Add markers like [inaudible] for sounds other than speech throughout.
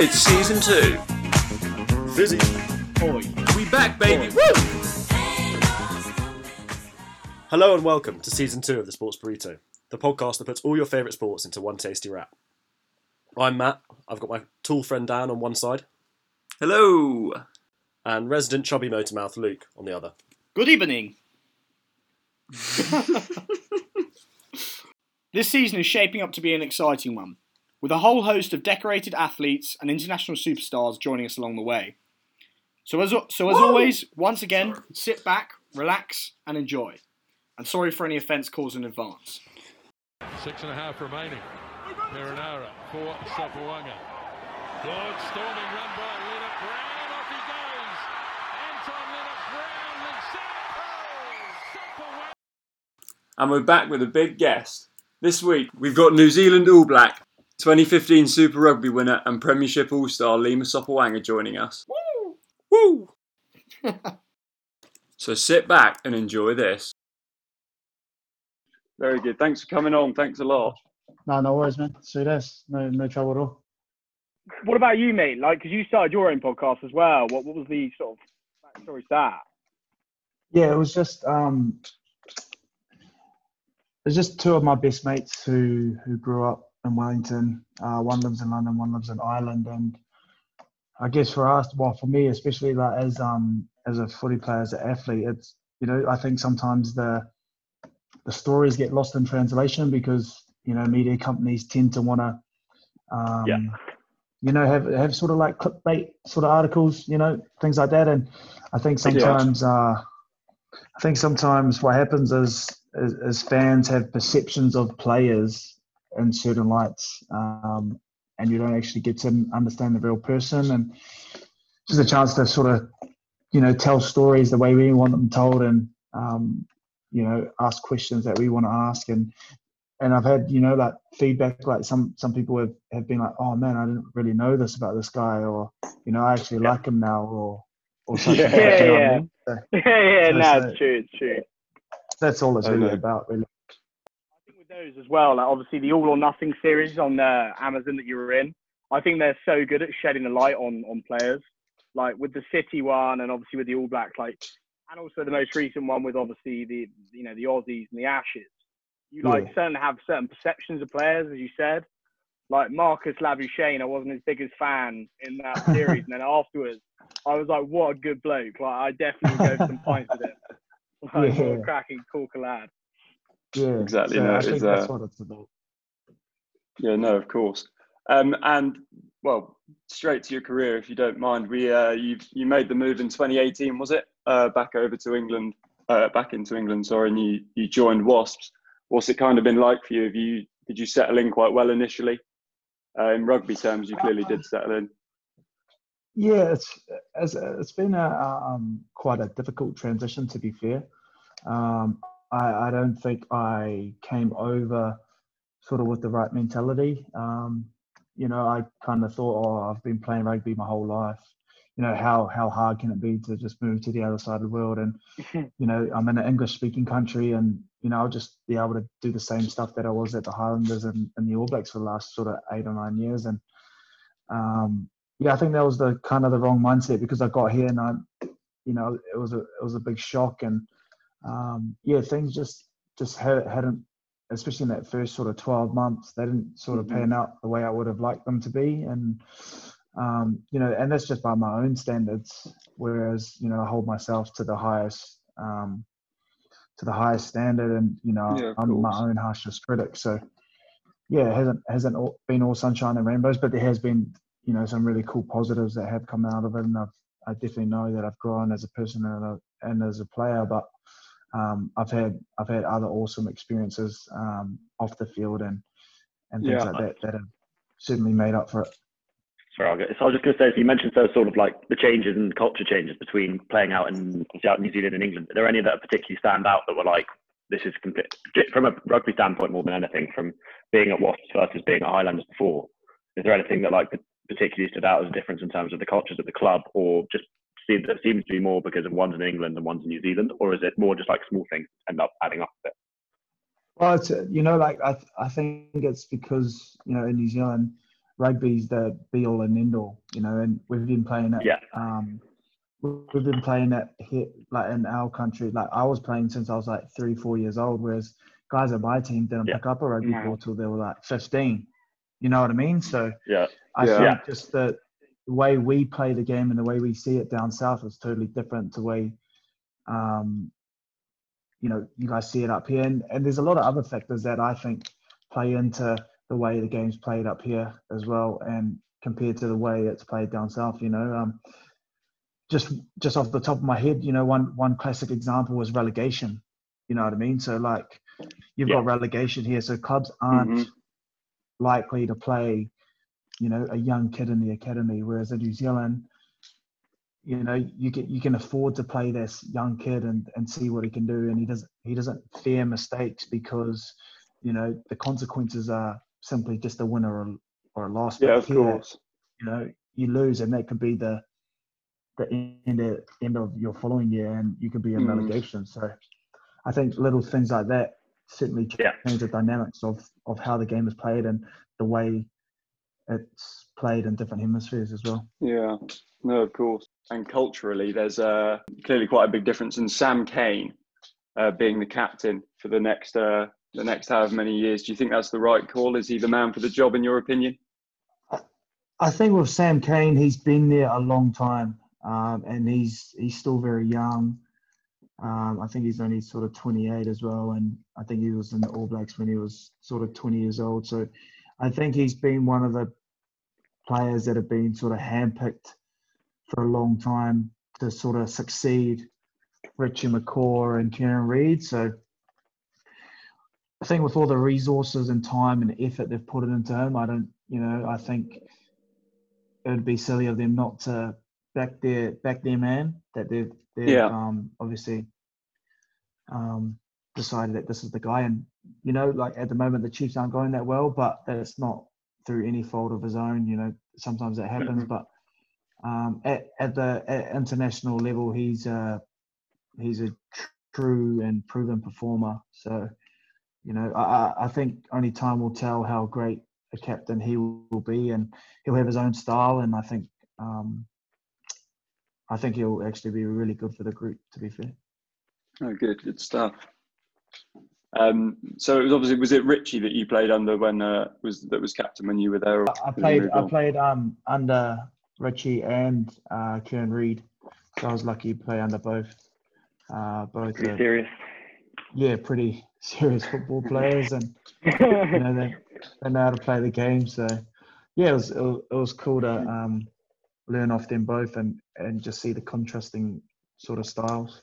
It's season two. Fizzy. Oi. We back, baby. Woo! Hello and welcome to season two of the Sports Burrito, the podcast that puts all your favourite sports into one tasty wrap. I'm Matt. I've got my tall friend Dan on one side, Hello. and resident chubby motormouth Luke on the other. Good evening. [laughs] [laughs] this season is shaping up to be an exciting one, with a whole host of decorated athletes and international superstars joining us along the way. So as, so as always, once again, sit back, relax, and enjoy. And sorry for any offence caused in advance. Six and a half remaining. Marinara for Sopoaga. Good storming run by Leonard Brown. Off he goes. Anton Leonard Brown and Sopoaga. and we're back with a big guest. This week we've got New Zealand All Black, 2015 Super Rugby winner and Premiership All Star Lima Sopoaga joining us. Woo! Woo! [laughs] so sit back and enjoy this. Very good. Thanks for coming on. Thanks a lot. No, no worries, man. See this. No, no trouble at all. What about you, mate? Like, because you started your own podcast as well. What what was the sort of backstory to that? Yeah, it was just um, it's just two of my best mates who who grew up in Wellington. Uh, one lives in London, one lives in Ireland, and I guess for us, well, for me especially, like as um as a footy player, as an athlete, it's you know I think sometimes the the stories get lost in translation because you know media companies tend to want to um, Yeah. you know have have sort of like clickbait sort of articles, you know things like that, and I think sometimes uh, I think sometimes what happens is, is is fans have perceptions of players in certain lights, um, and you don't actually get to understand the real person, and just a chance to sort of you know tell stories the way we want them told, and um, you know ask questions that we want to ask, and and I've had you know like feedback like some some people have, have been like oh man I didn't really know this about this guy or you know I actually like him now or or [laughs] such and Yeah. you know I Yeah, mean? So [laughs] yeah, yeah, no, That's it's true, it's true. that's all it's really about really. I think with those as well, like obviously the All or Nothing series on uh, Amazon that you were in, I think they're so good at shedding a light on on players. Like with the City one, and obviously with the All Blacks, like, and also the most recent one with obviously the you know the Aussies and the Ashes. You like Yeah. certainly have certain perceptions of players, as you said. Like Marnus Labuschagne, I wasn't his biggest fan in that [laughs] series, and then afterwards, I was like, "What a good bloke!" Like I definitely [laughs] go for some pints with him. Like, Yeah. a cracking, cool lad. Yeah, Exactly, So no, I think that's uh, what it's about. Yeah, no, of course. Um, and well, straight to your career, if you don't mind. We uh, you you made the move in 2018, was it? Uh, back over to England, uh, back into England. Sorry, and you you joined Wasps. What's it kind of been like for you? Have you did you settle in quite well initially? Uh, in rugby terms, you clearly did settle in. Yeah, it's it's, it's been a um, quite a difficult transition to be fair. Um, I, I don't think I came over sort of with the right mentality. Um, you know, I kind of thought, oh, I've been playing rugby my whole life. You know, how how hard can it be to just move to the other side of the world? And [laughs] you know, I'm in an English speaking country, and you know, I'll just be able to do the same stuff that I was at the Highlanders and, and the All Blacks for the last sort of eight or nine years. And um, yeah, I think that was the kind of the wrong mindset because I got here and I, you know, it was a it was a big shock and um, yeah, things just just had, hadn't, especially in that first sort of twelve months, they didn't sort of pan out the way I would have liked them to be, and um, you know, and that's just by my own standards. Whereas you know, I hold myself to the highest um, to the highest standard, and you know, Yeah, I'm my own harshest critic. So yeah, it hasn't hasn't all, been all sunshine and rainbows, but there has been you know some really cool positives that have come out of it, and I've I definitely know that I've grown as a person and, and as a player, but um, I've had I've had other awesome experiences um, off the field and and things Yeah. like that that have certainly made up for it. Sorry, I'll get, so I was just going to say, so you mentioned those sort of like the changes and culture changes between playing out in out in New Zealand and England. Are there any that particularly stand out that were like, this is complete, from a rugby standpoint more than anything, from being at Wasps versus being at Highlanders before? Is there anything that like particularly stood out as a difference in terms of the cultures at the club, or just see that seems to be more because of one's in England and one's in New Zealand, or is it more just like small things end up adding up a bit? Well, it's, uh, you know, like I, th- I think it's because you know in New Zealand, rugby's the be all and end all, you know, and we've been playing it. Yeah. Um, we- we've been playing it here, like in our country. Like I was playing since I was like three, four years old, whereas guys at my team didn't Yeah. pick up a rugby No. ball till they were like 15. You know what I mean? So Yeah. I Yeah. think Yeah. just the the way we play the game and the way we see it down south is totally different to the way, um, you know, you guys see it up here. And, and there's a lot of other factors that I think play into the way the game's played up here as well, and compared to the way it's played down south. You know, um, just just off the top of my head, you know, one one classic example was relegation. You know what I mean? So like, you've Yeah. got relegation here, so clubs aren't Mhm. likely to play, you know, a young kid in the academy. Whereas in New Zealand, you know, you can you can afford to play this young kid and, and see what he can do, and he doesn't he doesn't fear mistakes because, you know, the consequences are simply just a win or a, or a loss. Yeah, But of here, course. You know, you lose, and that could be the the end of, end of your following year, and you could be in Mm. relegation. So, I think little things like that certainly Yeah. change the dynamics of of how the game is played and the way it's played in different hemispheres as well. Yeah, no, of course. And culturally, there's uh, clearly quite a big difference in Sam Cane uh, being the captain for the next uh, the next however many years. Do you think that's the right call? Is he the man for the job, in your opinion? I think with Sam Cane, he's been there a long time, um, and he's he's still very young. Um, I think he's only sort of 28 as well, and I think he was in the All Blacks when he was sort of 20 years old. So I think he's been one of the players that have been sort of handpicked for a long time to sort of succeed Richie McCaw and Kieran Read. So I think with all the resources and time and effort they've put into him, I don't, you know, I think it would be silly of them not to back their back their man that they've, they've Yeah. um, obviously um, decided that this is the guy. And you know, like at the moment the Chiefs aren't going that well, but that's not through any fault of his own. You know, sometimes that happens, but um, at at the at international level, he's uh, he's a true and proven performer. So, you know, I, I- I think only time will tell how great a captain he will be, and he'll have his own style. And I think, um, I think he'll actually be really good for the group. To be fair, Oh, good, good stuff. Um, so it was obviously was it Richie that you played under when uh, was that was captain when you were there? I played I played um under Richie and uh, Kieran Read. So I was lucky to play under both. Uh, both Pretty are- serious. yeah, pretty [laughs] serious football players, and you know they, [laughs] they know how to play the game. So yeah, it was it was, it was cool to um, learn off them both and and just see the contrasting sort of styles.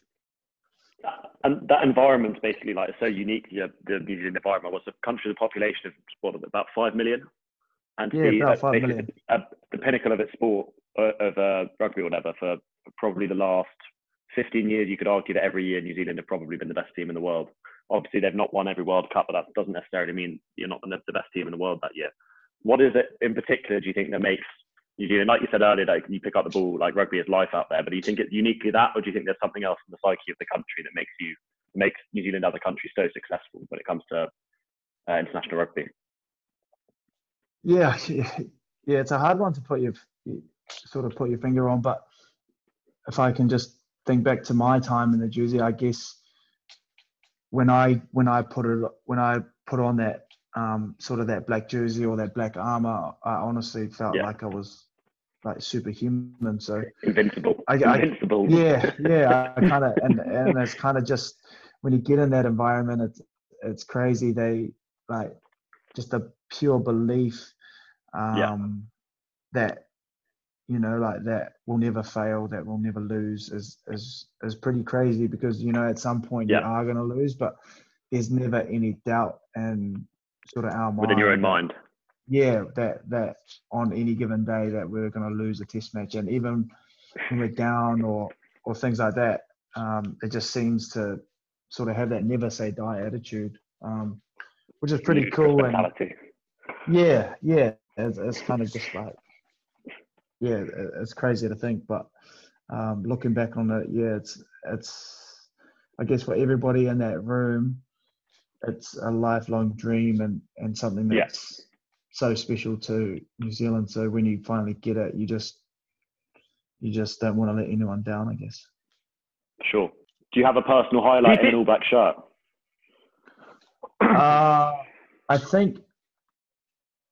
And that environment's basically like so unique. The New Zealand environment was a country with a population of what about five million, and Yeah, about uh, five basically million. the pinnacle of its sport uh, of uh, rugby or whatever for probably the last 15 years. You could argue that every year New Zealand have probably been the best team in the world. Obviously, they've not won every World Cup, but that doesn't necessarily mean you're not the the best team in the world that year. What is it in particular do you think that makes New Zealand, like you said earlier, like you pick up the ball, like rugby is life out there, but do you think it's uniquely that, or do you think there's something else in the psyche of the country that makes you makes New Zealand a country so successful when it comes to uh, international rugby? Yeah, [laughs] yeah, it's a hard one to put your sort of put your finger on, but if I can just think back to my time in the jersey, I guess when I when I put it when I put on that um, sort of that black jersey or that black armor, I honestly felt Yeah. like I was like superhuman. So Invincible, I- I- invincible. yeah, yeah, I [laughs] kind of and and it's kind of just when you get in that environment, it's it's crazy. They like just a pure belief um, Yeah. that you know like that will never fail, that will never lose is is is pretty crazy because you know at some point you are going to lose, but there's never any doubt in sort of our mind within your own mind. yeah, that that on any given day that we're going to lose a test match, and even when we're down or or things like that, um, it just seems to sort of have that never say die attitude, um, which is pretty cool. And yeah, yeah, it's, it's kind of just like yeah, it's crazy to think, but um, looking back on it, yeah, it's it's I guess for everybody in that room, it's a lifelong dream and and something Yeah. that's so special to New Zealand. So when you finally get it, you just you just don't want to let anyone down, I guess. Sure. Do you have a personal highlight in [laughs] an All Black shirt? Uh, I think,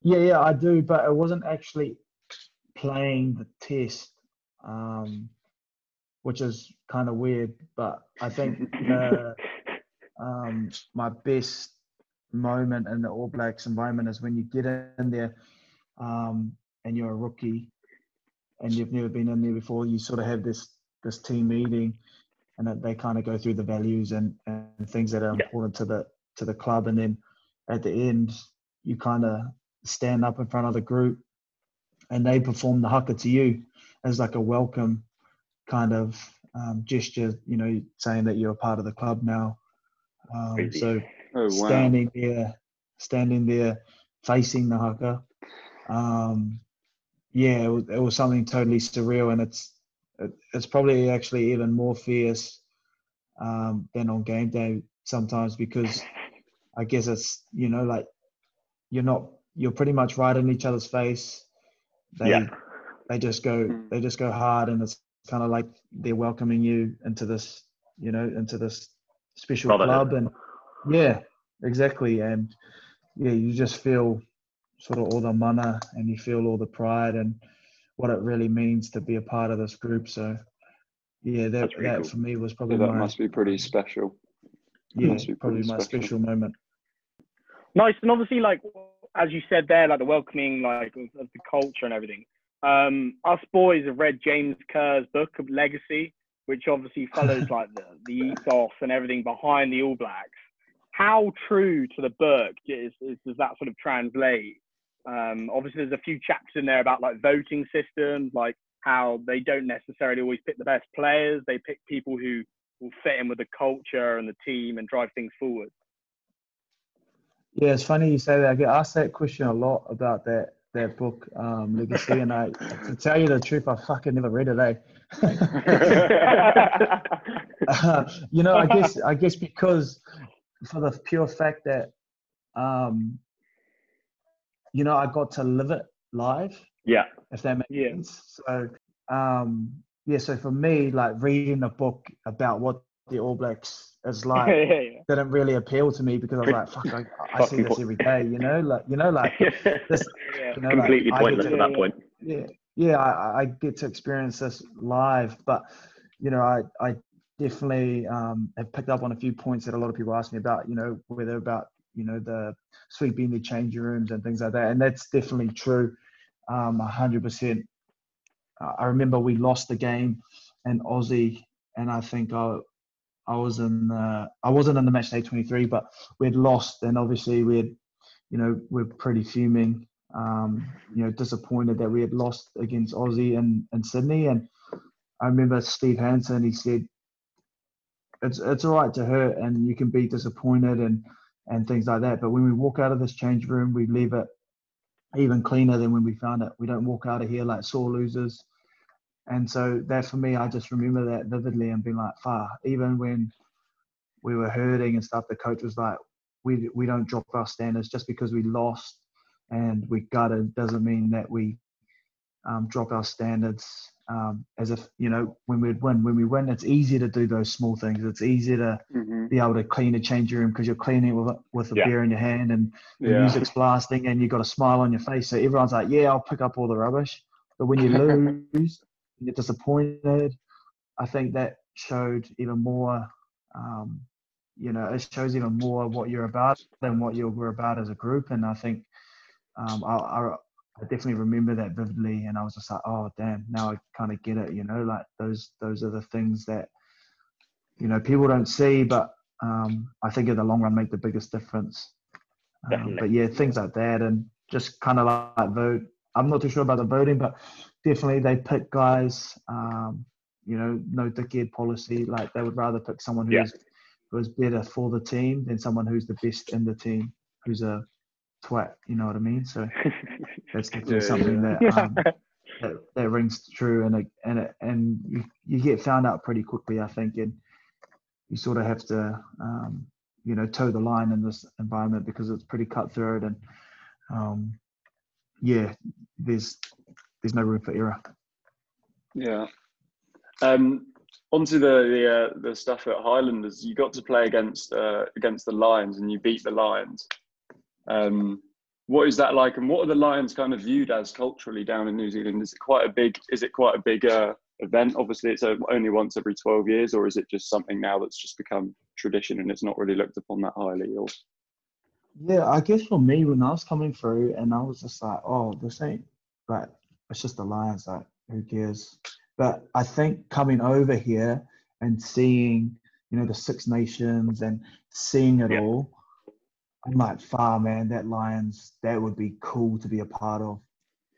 yeah, yeah, I do, but it wasn't actually playing the test, um, which is kind of weird. But I think [laughs] the, um, my best moment in the All Blacks environment is when you get in there um, and you're a rookie and you've never been in there before. You sort of have this this team meeting, and that they kind of go through the values and, and things that are Yeah. important to the to the club, and then at the end you kind of stand up in front of the group, and they perform the haka to you as like a welcome kind of um, gesture, you know, saying that you're a part of the club now. Um, so Oh wow. standing there, standing there, facing the haka. Um, yeah, it was, it was something totally surreal, and it's it, it's probably actually even more fierce um, than on game day sometimes because I guess it's you know like you're not you're pretty much right in each other's face. They Yeah. they just go Mm. they just go hard, and it's kind of like they're welcoming you into this you know into this special Brotherhood. club, and yeah, exactly, and yeah, you just feel sort of all the mana, and you feel all the pride and what it really means to be a part of this group. So yeah, that That's that cool. for me was Yeah, probably that my must be pretty special. yeah must be probably my special. special moment. Nice, and obviously, like as you said there, like the welcoming, like of, of the culture and everything. Um, us boys have read James Kerr's book of Legacy, which obviously [laughs] follows like the, the ethos and everything behind the All Blacks. How true to the book is, is does that sort of translate? Um, obviously, there's a few chapters in there about like voting systems, like how they don't necessarily always pick the best players; they pick people who will fit in with the culture and the team and drive things forward. Yeah, it's funny you say that. I get asked that question a lot about that that book, um, Legacy, and I to tell you the truth, I fucking never read it. Eh? Uh, [laughs] [laughs] you know, I guess I guess because for the pure fact that um, you know I got to live it live, Yeah. if that makes Yeah. sense. So um, yeah, so for me, like reading a book about what the All Blacks as [laughs] like yeah, yeah. didn't really appeal to me because I was like, fuck, I, I see Fucking this every day, you know, like you know, like [laughs] this, Yeah. you know, Completely I get pointless to- at that point. yeah yeah I, I get to experience this live but you know i i definitely um, have picked up on a few points that a lot of people ask me about you know whether about you know the sweeping the changing rooms and things like that and that's definitely true um 100% Uh, i remember we lost the game and aussie and i think i i was in the, i wasn't in the match day 23 but we'd lost and obviously we had you know we're pretty fuming um, you know, disappointed that we had lost against Aussie and, and Sydney. And I remember Steve Hansen, he said, it's, it's all right to hurt and you can be disappointed and, and things like that. But when we walk out of this change room, we leave it even cleaner than when we found it. We don't walk out of here like sore losers. And so that for me, I just remember that vividly and being like, far, even when we were hurting and stuff, the coach was like, we, we don't drop our standards just because we lost and we gutted doesn't mean that we um, drop our standards um, as if you know when we win. When we win it's easier to do those small things. It's easier to hmm be able to clean a change room because you're cleaning with, with a Yeah. beer in your hand and the Yeah. music's blasting and you've got a smile on your face. So everyone's like yeah i'll pick up all the rubbish. But when you [laughs] lose and you're disappointed i think that showed even more um, you know it shows even more what you're about than what you were about as a group and i think um, I, I, I definitely remember that vividly, and I was just like, oh damn, now I kind of get it, you know, like those those are the things that you know people don't see, but um, I think in the long run make the biggest difference. Um, but yeah, things like that, and just kind of like vote. I'm not too sure about the voting, but definitely they pick guys. Um, you know, no dickhead policy. Like they would rather pick someone Yeah. who's who's better for the team than someone who's the best in the team, who's a twat. You know what I mean? So that's [laughs] definitely Yeah, something yeah. that, um, that that rings true, and it, and it, and you, you get found out pretty quickly, I think, and you sort of have to, um, you know, toe the line in this environment because it's pretty cutthroat, and um, yeah, there's there's no room for error. Yeah. Um, onto the the, uh, the stuff at Highlanders. You got to play against uh, against the Lions and you beat the Lions. Um, what is that like, and what are the Lions kind of viewed as culturally down in New Zealand? Is it quite a big? Is it quite a big uh, event? Obviously, it's uh, only once every twelve years, or is it just something now that's just become tradition and it's not really looked upon that highly? Or Yeah, I guess for me, when I was coming through, and I was just like, oh, this ain't like it's just the Lions. Like, who cares? But I think coming over here and seeing, you know, the Six Nations and seeing it Yeah. all, I'm like, far man, that Lions, that would be cool to be a part of.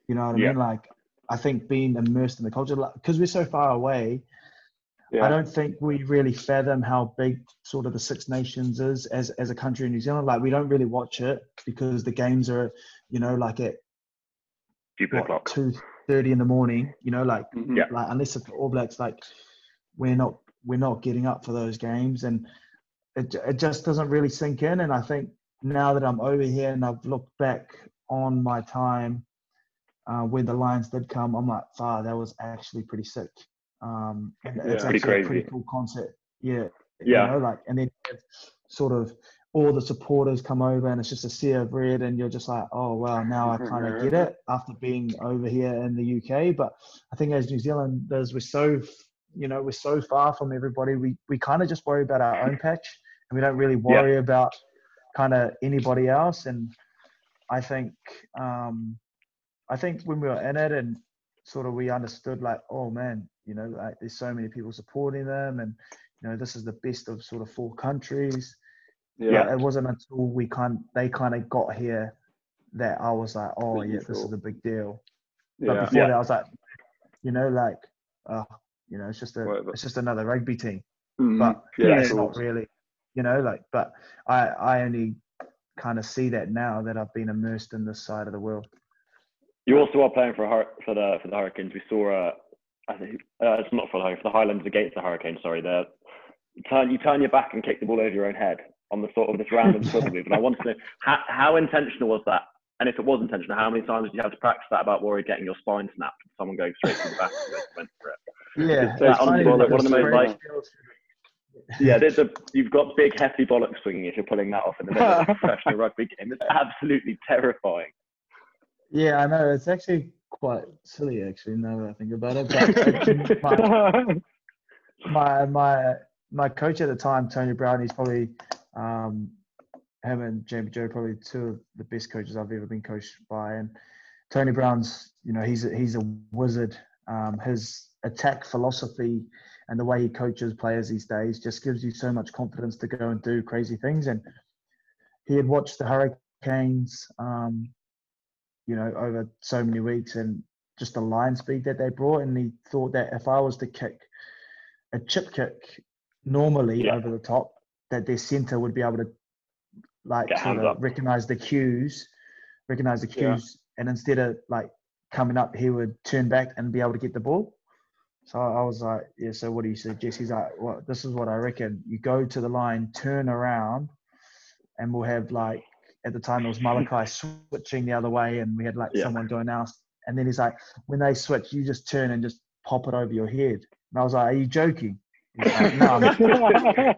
You know what I Yeah. mean? Like, I think being immersed in the culture, because we're so far away, I don't think we really fathom how big sort of the Six Nations is as as a country in New Zealand. Like we don't really watch it because the games are, you know, like at Stupid what o'clock. two thirty in the morning. You know, like Mhm. Yeah. like unless it's the All Blacks, like we're not we're not getting up for those games, and it it just doesn't really sink in. And I think now that I'm over here and I've looked back on my time uh, when the Lions did come, I'm like, wow, that was actually pretty sick. Um, and it's Yeah. actually Pretty a pretty cool concept. Yeah. Yeah. You know, like, and then sort of all the supporters come over and it's just a sea of red and you're just like, oh, wow, now I kind of [laughs] get it after being over here in the UK. But I think as New Zealanders, we're so, you know, we're so far from everybody. We, we kind of just worry about our own patch and we don't really Yeah. worry about kind of anybody else. And I think, um, I think when we were in it and sort of we understood like, oh man, you know, like there's so many people supporting them and, you know, this is the best of sort of four countries. yeah, But it wasn't until we kind they kind of got here that I was like, oh That you yeah, this is a big deal. yeah. But before Yeah. that, I was like, you know, like, uh, you know, it's just a, Whatever. it's just another rugby team. Mhm. But yeah, it's not really, you know, like. But I, I only kind of see that now that I've been immersed in this side of the world. You also are playing for Hur- for the for the Hurricanes. We saw uh, I think uh, it's not for the the Highlanders against the Hurricane. Sorry, the you turn you turn your back and kick the ball over your own head on the sort of this random swivel move. And I want to know how, how intentional was that? And if it was intentional, how many times did you have to practice that about worry getting your spine snapped? and Someone going straight to the back of it went for it. Yeah, It's it's so funny funny, because one of the most, like- [laughs] Yeah, there's a you've got big hefty bollocks swinging if you're pulling that off in the middle of a professional [laughs] rugby game. It's absolutely terrifying. Yeah, I know. It's actually quite silly, actually, now that I think about it. But [laughs] my, my my my coach at the time, Tony Brown, he's probably um, him and Jamie Joe, probably two of the best coaches I've ever been coached by. And Tony Brown's, you know, he's a, he's a wizard. Um, his attack philosophy and the way he coaches players these days just gives you so much confidence to go and do crazy things. And he had watched the Hurricanes. Um, you know, over so many weeks and just the line speed that they brought. And he thought that if I was to kick a chip kick normally Yeah. over the top, that their center would be able to like Get sort of up. recognize the cues, recognize the Yeah. cues, and instead of like coming up, he would turn back and be able to get the ball. So I was like, yeah. So what do you suggest? He's like, well, this is what I reckon. You go to the line, turn around, and we'll have like at the time it was Malakai switching the other way, and we had like Yeah. someone going out. And then he's like, when they switch, you just turn and just pop it over your head. And I was like, are you joking? He's like, no. [laughs]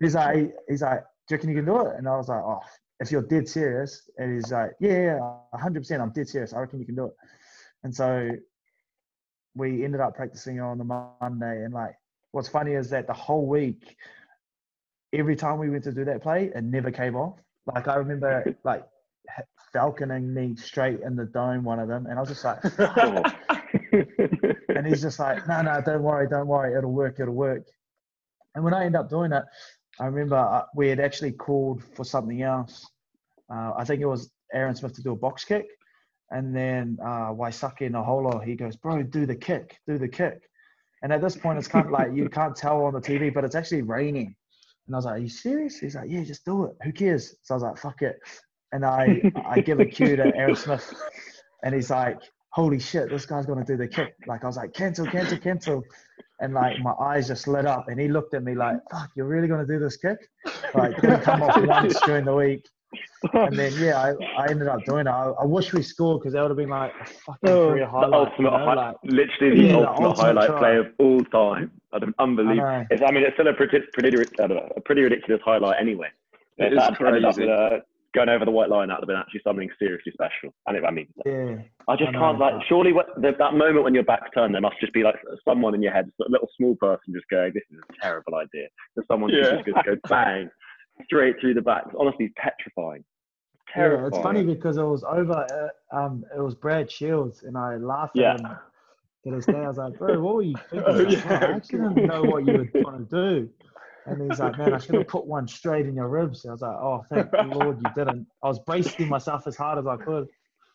He's like, he's like, do you reckon you can do it? And I was like, oh, if you're dead serious, and he's like, yeah, yeah, hundred percent, I'm dead serious. I reckon you can do it. And so we ended up practicing on the Monday, and like, what's funny is that the whole week, every time we went to do that play, it never came off. Like I remember, like falconing me straight in the dome, one of them, and I was just like, [laughs] and he's just like, no, no, don't worry, don't worry, it'll work, it'll work. And when I end up doing it, I remember uh, we had actually called for something else. Uh, I think it was Aaron Smith to do a box kick. And then uh, Waisake Naholo, he goes, bro, do the kick, do the kick. And at this point, it's kind of like you can't tell on the TV, but it's actually raining. And I was like, are you serious? He's like, yeah, just do it. Who cares? So I was like, fuck it. And I, I give a cue to Aaron Smith. And he's like, holy shit, this guy's going to do the kick. Like, I was like, cancel, cancel, cancel. And like, my eyes just lit up. And he looked at me like, fuck, you're really going to do this kick? Like, didn't come off once during the week. And then yeah, I, I ended up doing it. I, I wish we scored because that would have been like a fucking Oh, career The highlight. ultimate, you know, like, literally the Yeah, the ultimate, ultimate highlight try. play of all time. That'd have been I It's, I mean, it's still a pretty, pretty, I don't know, a pretty ridiculous highlight anyway. It If is that had up with, uh, going over the white line, that'd have been actually something seriously special. And it, I mean, Yeah, I just I can't like. Surely, what, the, that moment when your back's turned, there must just be like someone in your head, a little small person, just going, "This is a terrible idea." There's someone Yeah. just goes, bang straight through the back. It's honestly petrifying. Terrifying. yeah. It's funny because it was over. Uh, um, it was Brad Shields, and I laughed Yeah. at him to this day. I was like, "Bro, what were you [laughs] thinking?" Oh, I, yeah, "Bro, I actually didn't know what you were [laughs] trying to do." And he's like, "Man, I should have put one straight in your ribs." I was like, "Oh, thank the Lord you didn't." I was bracing myself as hard as I could.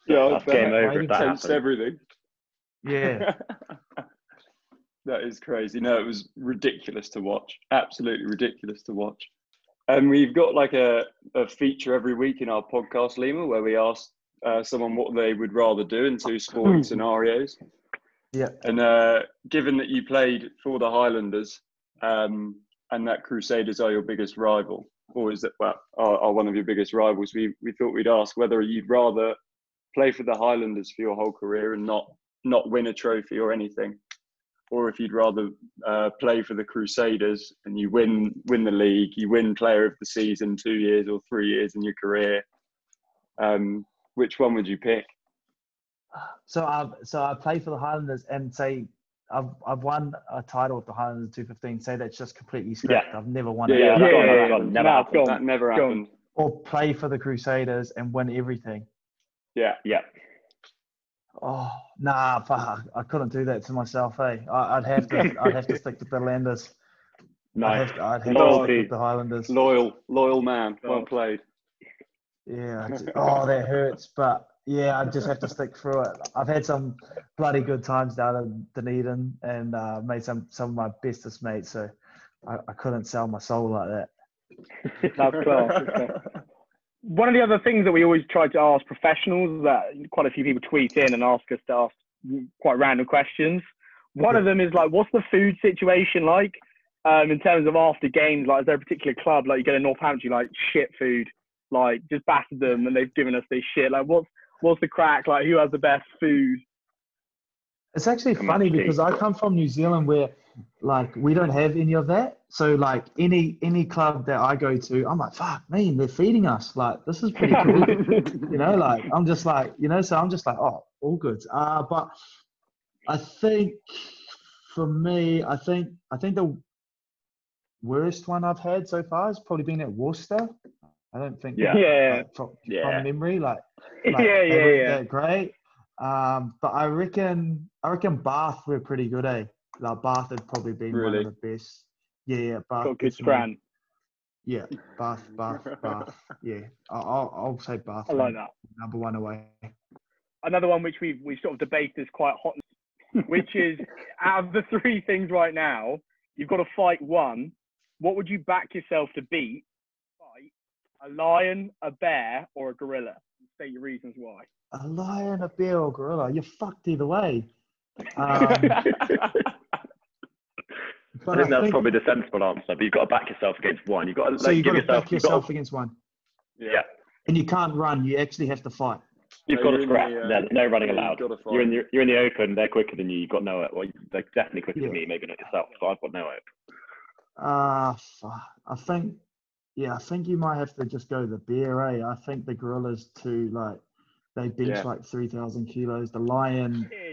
Yeah, I That's game over that Tapes happens. everything. Yeah, [laughs] that is crazy. No, it was ridiculous to watch. Absolutely ridiculous to watch. And we've got like a, a feature every week in our podcast, Lima, where we ask uh, someone what they would rather do in two sporting scenarios. yeah. And uh, given that you played for the Highlanders um, and that Crusaders are your biggest rival, or is that well are, are one of your biggest rivals, we we thought we'd ask whether you'd rather play for the Highlanders for your whole career and not not win a trophy or anything, or if you'd rather uh, play for the Crusaders and you win win the league, you win Player of the Season two years or three years in your career. Um, which one would you pick? So I so I play for the Highlanders and say I've I've won a title with the Highlanders 215. Say that's just completely scrapped. I've never won Yeah, it. yeah, that's Yeah, yeah, yeah. never happened. gone. That never happened. Or play for the Crusaders and win everything. Yeah. Yeah. Oh nah, fuck, I couldn't do that to myself. Hey, I, [laughs] I'd have to I'd have to stick to the Landers. I'd have to, I'd have to stick with the Highlanders. Loyal, loyal man. Well played. Yeah. I oh, that hurts, but yeah, I just have to stick through it. I've had some bloody good times down in Dunedin and uh, made some some of my bestest mates. So I, I couldn't sell my soul like that. That's [laughs] class. That's class. One of the other things that we always try to ask professionals that quite a few people tweet in and ask us to ask quite random questions. One of them is like, what's the food situation like um, in terms of after games? Like, is there a particular club like you go to Northampton, you like shit food, like just battered them and they've given us this shit? Like, what's what's the crack? Like, who has the best food? It's actually funny because I come from New Zealand where like we don't have any of that. So like any any club that I go to, I'm like, fuck man, they're feeding us. Like this is pretty cool. you know, [laughs] like I'm just like, you know, so I'm just like, oh, all good. Uh but I think for me, I think I think the worst one I've had so far has probably been at Worcester. I don't think Yeah. Yeah, like, from, Yeah. from memory, like yeah, [laughs] like, yeah, they weren't yeah. great. Um, but I reckon I reckon Bath were pretty good, eh? Like Bath had probably been Really? one of the best. Yeah, yeah, Bath. Got good scran. Yeah, Bath, Bath, [laughs] Bath. Yeah, I- I'll I'll say Bath. I like that. Number one away. another one which we've we sort of debated is quite hot, [laughs] which is out of the three things right now, you've got to fight one. What would you back yourself to beat? Fight a lion, a bear, or a gorilla. State your reasons why. A lion, a bear, or gorilla. You're fucked either way. [laughs] Um, I but think that's probably the sensible answer. But you've got to back yourself against one. You've got to like, so you give got to yourself. back You've got, yourself to, against one, yeah. and you can't run. You actually have to fight. You've So got you're to in scrap. the, uh, There's no running yeah, you've allowed. gotta fight. You're in the you're in the open. They're quicker than you. You've got no. Well, they're definitely quicker Yeah. than me. Maybe not yourself. So I've got no hope. Uh. I think, yeah, I think you might have to just go the bear, eh? I think the gorillas too, like, they bench Yeah. like 3,000 kilos. The lion, Yeah, yeah.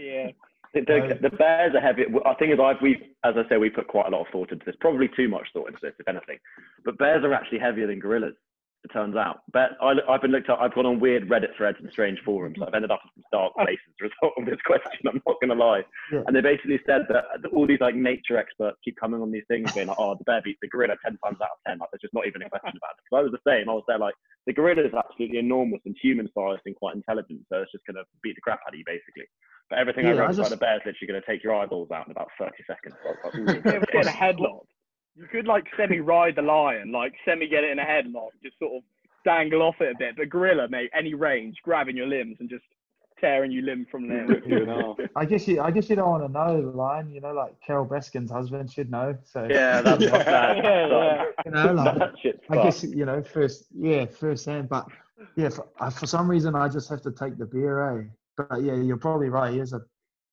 The, the, the bears are heavy. I think as I've we as I say we put quite a lot of thought into this. Probably too much thought into this, if anything. But bears are actually heavier than gorillas. It turns out. But I, I've been looked at. I've gone on weird Reddit threads and strange forums. I've ended up in some dark oh. places as a result of this question. I'm not going to lie. Yeah. And they basically said that all these like nature experts keep coming on these things, being like, "Oh, the bear beats the gorilla ten times out of ten. Like, there's just not even a question about it. Because I was the same. I was there like, the gorilla is absolutely enormous and human sized and quite intelligent, so it's just going to beat the crap out of you basically. But everything I Yeah, I read about just- the bear is literally going to take your eyeballs out in about 30 seconds. So I like, You "Ooh." ever get in a headlock? You could like semi ride the lion, like semi get it in a headlock, just sort of dangle off it a bit. But gorilla, mate, any range, grabbing your limbs and just tearing you limb from limb. You in. [laughs] I guess you, I guess you don't want to know the lion, you know, like Carole Baskin's husband should know. So, yeah, that's Yeah. what that. Yeah, yeah. you know, like, That shit's I guess, you know, first, yeah, first hand, but Yeah, for, uh, for some reason I just have to take the beer, eh? But yeah, you're probably right. He is a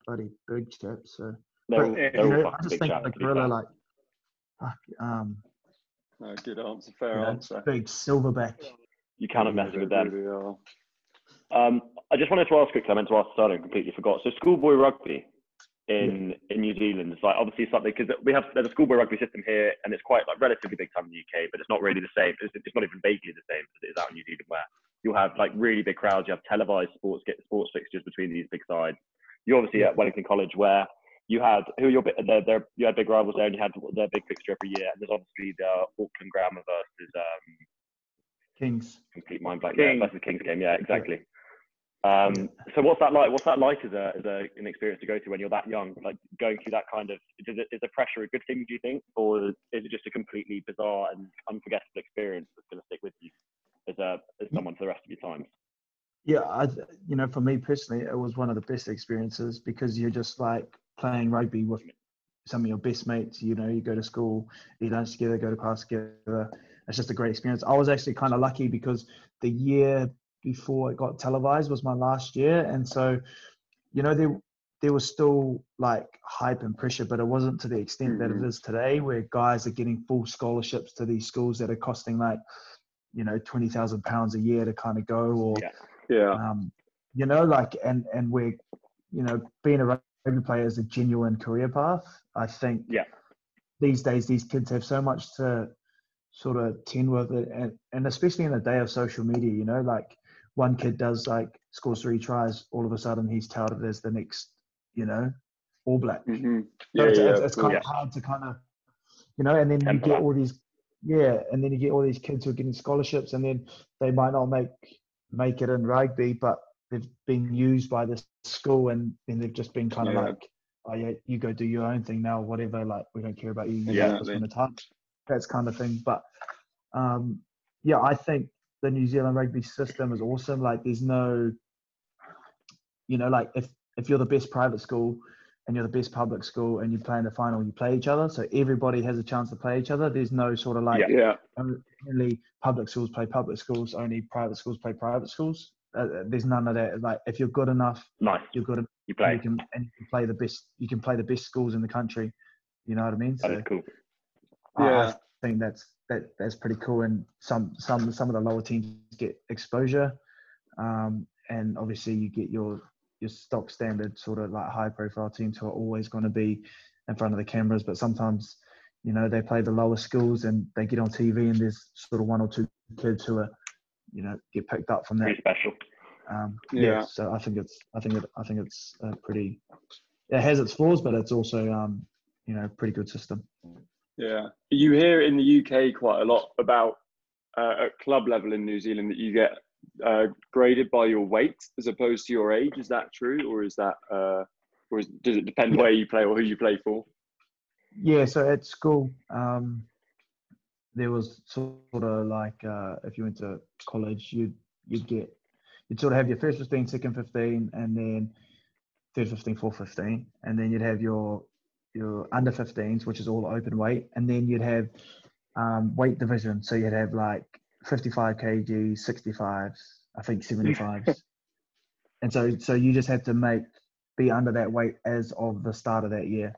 bloody big chap. So, They're but all, you know, I just think the gorilla, like, fuck, um, No, good answer. Fair you know, answer. big silverback. You cannot mess They with them. really. Um, I just wanted to ask quickly. I meant to ask Sterling, completely forgot. So schoolboy rugby in in New Zealand is like obviously something because we have there's a schoolboy rugby system here, and it's quite like relatively big time in the UK, but it's not really the same. It's, it's not even vaguely the same as it is out in New Zealand, where you'll have like really big crowds. You have televised sports get sports fixtures between these big sides. You obviously at Wellington College where you had who are your big- they're, they're, you had big rivals there, and you had their big fixture every year. And there's obviously the Auckland Grammar versus um, Kings. complete mind blank. Kings. Yeah, versus Kings game. Yeah, exactly. Um, so what's that like? What's that like as a as a, an experience to go through when you're that young? Like going through that kind of is, it, is the pressure a good thing? Do you think, or is it just a completely bizarre and unforgettable experience that's going to stick with you as a as someone for the rest of your time? Yeah, I, you know, for me personally, it was one of the best experiences because you're just like playing rugby with some of your best mates. You know, you go to school, eat lunch together, go to class together. It's just a great experience. I was actually kind of lucky because the year before it got televised was my last year, and so, you know, there there was still like hype and pressure, but it wasn't to the extent that it is today, where guys are getting full scholarships to these schools that are costing like, you know, twenty thousand pounds a year to kind of go, or Yeah. Yeah. um, you know, like, and and we're, you know, being a rugby player is a genuine career path. I think Yeah. these days these kids have so much to sort of tend with it, and and especially in the day of social media, you know, like one kid does like scores three tries, all of a sudden he's touted as the next, you know, All Black. hmm So Yeah, it's, yeah. it's, it's kind course. of hard to kind of, you know, and then you get that. all these, yeah, and then you get all these kids who are getting scholarships, and then they might not make make it in rugby, but they've been used by this school, and then they've just been kind of Yeah. like, oh yeah, you go do your own thing now, whatever. Like we don't care about you. Yeah. just touch. That's kind of thing. But um, yeah, I think the New Zealand rugby system is awesome. Like there's no, you know, like if if you're the best private school and you're the best public school and you play in the final, you play each other. So everybody has a chance to play each other. There's no sort of like Yeah. only public schools play public schools, only private schools play private schools. Uh, uh, there's none of that. Like if you're good enough, Nice. you're good enough. You You play. can and you can play the best. You can play the best schools in the country. You know what I mean? That is cool. I- I think that's that that's pretty cool. And some some some of the lower teams get exposure, um, and obviously you get your your stock standard sort of like high profile teams who are always going to be in front of the cameras. But sometimes, you know, they play the lower schools and they get on TV, and there's sort of one or two kids who are, you know, get picked up from that. Pretty special. Um, Yeah. yeah. So I think it's I think it I think it's a pretty. It has its flaws, but it's also um, you know, pretty good system. Yeah. You hear in the UK quite a lot about uh, at club level in New Zealand that you get uh, graded by your weight as opposed to your age. Is that true, or is that, uh, or is, does it depend Yeah. where you play or who you play for? Yeah, so at school, um, there was sort of like uh, if you went to college, you'd you'd get you'd sort of have your first 15, second 15, and then third 15, fourth 15, and then you'd have your your under 15s, which is all open weight, and then you'd have um, weight division. So you'd have like 55 kg, 65s, I think 75s, [laughs] and so so you just had to make be under that weight as of the start of that year.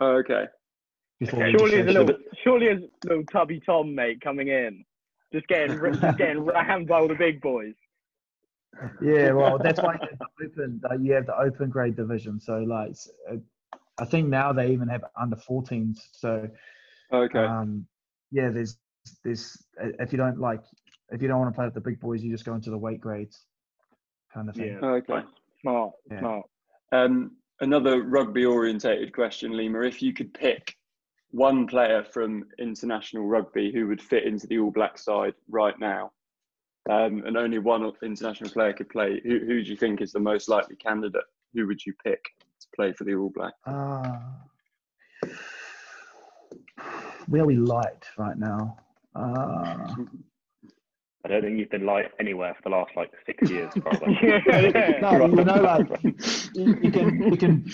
Oh, okay. Before Okay. Surely as a little, surely as little tubby Tom mate coming in, just getting just getting [laughs] rammed by all the big boys. Yeah, well, that's why you have the open. Uh, you have the open grade division. So, like, uh, I think now they even have under 14s. So, Okay. um, yeah, there's there's uh, if you don't like if you don't want to play with the big boys, you just go into the weight grades, kind of thing. Yeah. okay. Smart, Yeah. smart. Um, another rugby orientated question, Lima. If you could pick one player from international rugby who would fit into the All Black side right now, um, and only one international player could play, who, who do you think is the most likely candidate? Who would you pick to play for the All Black? Uh, where are we light right now? Uh, [laughs] I don't think you've been light anywhere for the last like six years. [laughs] Probably. Yeah, yeah. no, you know, like you, you can you can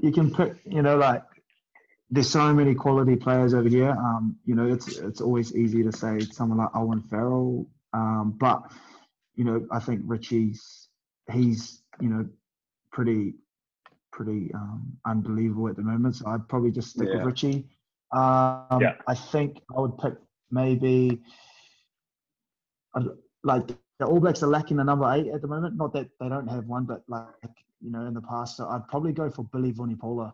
you can put you know like there's so many quality players over here. Um, you know, it's it's always easy to say someone like Owen Farrell, um, but you know, I think Richie's he's you know pretty pretty um, unbelievable at the moment. So I'd probably just stick Yeah. with Richie. Um, Yeah. I think I would pick maybe I'd, like the All Blacks are lacking a number eight at the moment. Not that they don't have one, but like you know in the past, so I'd probably go for Billy Vunipola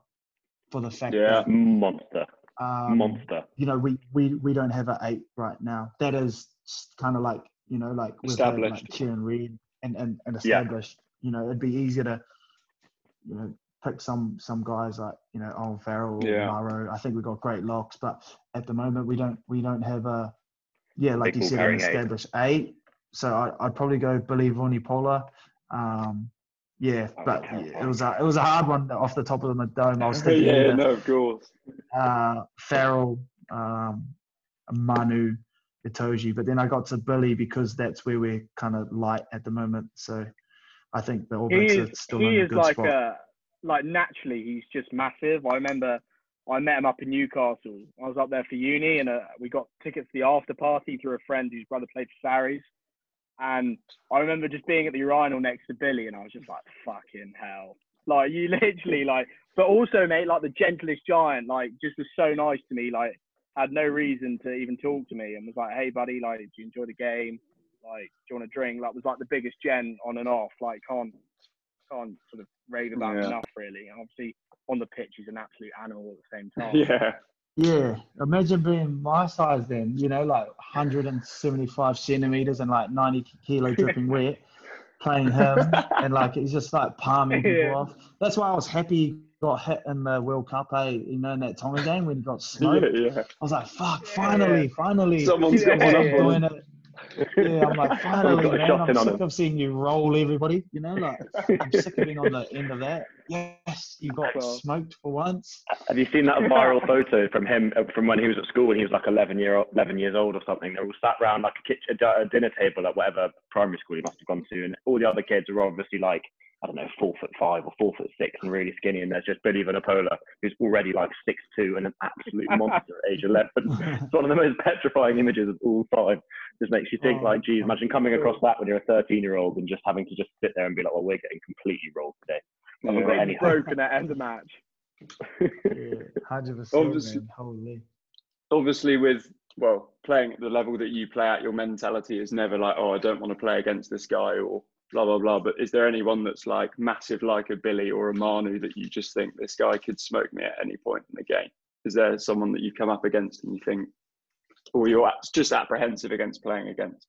for the fact Yeah. that Monster, um, monster. you know, we, we, we don't have an eight right now. That is kind of like, you know, like we've had like Established. Kieran Read and, and, and Yeah. You know, it'd be easier to, you know, pick some some guys like, you know, Owen Farrell or Yeah. Maro. I think we've got great locks, but at the moment we don't we don't have a yeah, like Big you said, an carrying eight. established eight. So I, I'd probably go Billy Vunipola. Um, yeah, Oh, but it was a it was a hard one off the top of the dome. I was [laughs] thinking yeah, either- no, of course. uh, Farrell, um, Manu, Itoje, but then I got to Billy because that's where we're kind of light at the moment. So I think the All Blacks is are still in a good like spot. uh like naturally he's just massive. I remember I met him up in Newcastle. I was up there for uni and uh, we got tickets to the after party through a friend whose brother played for Sarries. And I remember just being at the urinal next to Billy and I was just like, fucking hell. Like you [laughs] literally like but also mate, like the gentlest giant, like just was so nice to me, like had no reason to even talk to me and was like, Hey buddy, like do you enjoy the game? Like, do you want a drink? Like was like the biggest gent on and off. Like can't can't sort of rave about Yeah. enough really. And obviously on the pitch he's an absolute animal at the same [laughs] time. Yeah. Yeah, imagine being my size then, you know, like 175 centimeters and like 90 kilo [laughs] dripping wet, playing him, and like he's just like palming people Yeah. off. That's why I was happy he got hit in the World Cup, eh? You know, in that Tonga game when he got [laughs] smoked. yeah. yeah. I was like, fuck, finally, finally. Someone's got Yeah, one yeah. doing it. Yeah, I'm like, [laughs] finally, man. I'm sick of seeing you roll everybody. You know, like I'm sick of being on the end of that. Yes, you got Well. smoked for once. Have you seen that [laughs] viral photo from him uh, from when he was at school when he was like 11 year old, 11 years old or something? They're all sat around like a, kitchen, a dinner table at whatever primary school he must have gone to, and all the other kids are obviously like I don't know four foot five or four foot six and really skinny, and there's just Billy Vunipola who's already like six two and an absolute [laughs] monster at age 11. [laughs] It's one of the most petrifying images of all time. Just makes you think Oh, like, geez, imagine coming across that when you're a 13 year old and just having to just sit there and be like, well, we're getting completely rolled today. I haven't got any broken at end of match. Yeah, percent, [laughs] Obviously- man. Holy. Obviously, with well, playing at the level that you play at, your mentality is never like, oh, I don't want to play against this guy or blah blah blah. But is there anyone that's like massive, like a Billy or a Manu, that you just think this guy could smoke me at any point in the game? Is there someone that you come up against and you think, or you're just apprehensive against playing against?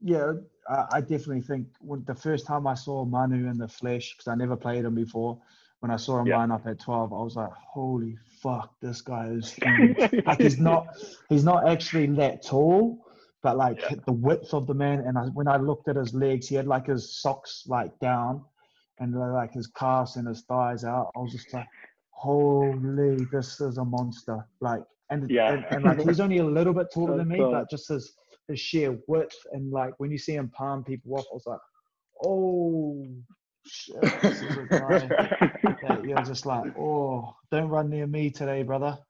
Yeah, I, I definitely think when the first time I saw Manu in the flesh, because I never played him before, when I saw him Yeah. line up at 12, I was like, holy fuck, this guy is [laughs] huge. like he's not he's not actually that tall, but like the width of the man. And I, when I looked at his legs, he had like his socks like down and uh, like his calves and his thighs out. I was just like, holy, this is a monster. Like and Yeah. and, and like he's only a little bit [laughs] taller than me, That's but just his his sheer width and like when you see him palm people off, I was like, oh shit, this is a [laughs] guy that you're just like, oh, don't run near me today, brother. [laughs]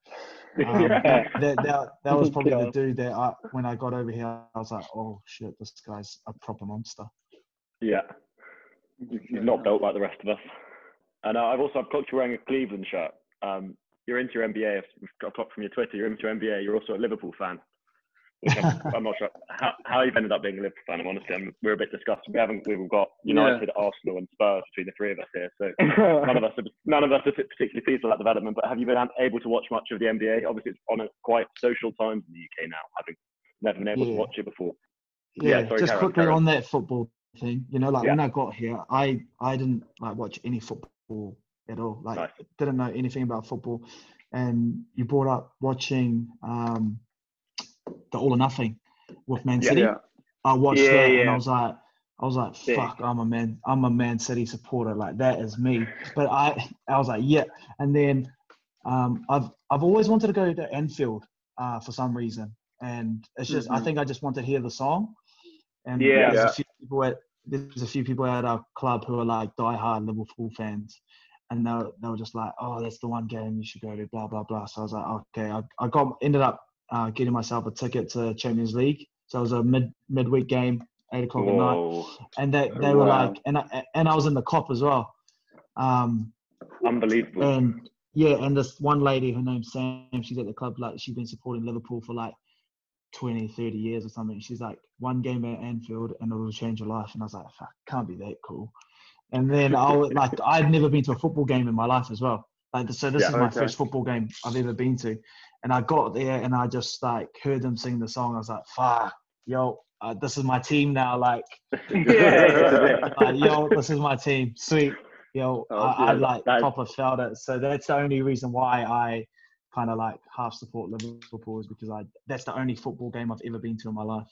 Um, Yeah. that, that, that was [laughs] probably the dude that I, when I got over here, I was like, oh shit, this guy's a proper monster. Yeah. He's not built like the rest of us. And uh, I've also I've clocked you wearing a Cleveland shirt. Um, you're into your NBA. We've got a clock from your Twitter. You're into your NBA. You're also a Liverpool fan. Which I'm, [laughs] I'm not sure how, how you've ended up being a Liverpool fan. I'm honestly, I'm, we're a bit disgusted. We haven't. We've got United, Arsenal, and Spurs between the three of us here. So [laughs] none of us are none of us are particularly pleased with that development. But have you been able to watch much of the NBA? Obviously, it's on a quite social times in the UK now, having never been able to watch it before. Yeah, Yeah, sorry, just on, quickly carry on. that football thing, you know, like Yeah. when I got here, I I didn't like watch any football at all. Like Nice. didn't know anything about football. And you brought up watching um the All or Nothing with Man City. Yeah. I watched Yeah, that and. I was like I was like, fuck, I'm a man, I'm a Man City supporter. Like that is me. But I I was like, yeah. And then um I've I've always wanted to go to Anfield uh for some reason. And it's just I Mhm. think I just wanted to hear the song. And Yeah. there's Yeah. a few people at there's a few people at our club who are like diehard Liverpool fans. And they were, they were just like, oh, that's the one game you should go to, blah, blah, blah. So I was like, okay. I, I got ended up uh, getting myself a ticket to Champions League. So it was a mid midweek game eight o'clock at night, Whoa, and they they were like, and I, and I was in the Kop as well. Um, unbelievable. and yeah, and this one lady, her name's Sam, she's at the club, like she's been supporting Liverpool for like 20, 30 years or something. She's like, one game at Anfield and it'll change your life. And I was like, fuck, can't be that cool. And then I was like, I'd never been to a football game in my life as well. Like, so this Yeah, is my okay. first football game I've ever been to. And I got there and I just like heard them sing the song. I was like, fuck, yo, uh, this is my team now. Like, [laughs] [laughs] Yeah. like, yo, this is my team. Sweet. Yo, Oh, I, I like that is- proper felt it. So that's the only reason why I kind of like half support Liverpool is because I that's the only football game I've ever been to in my life.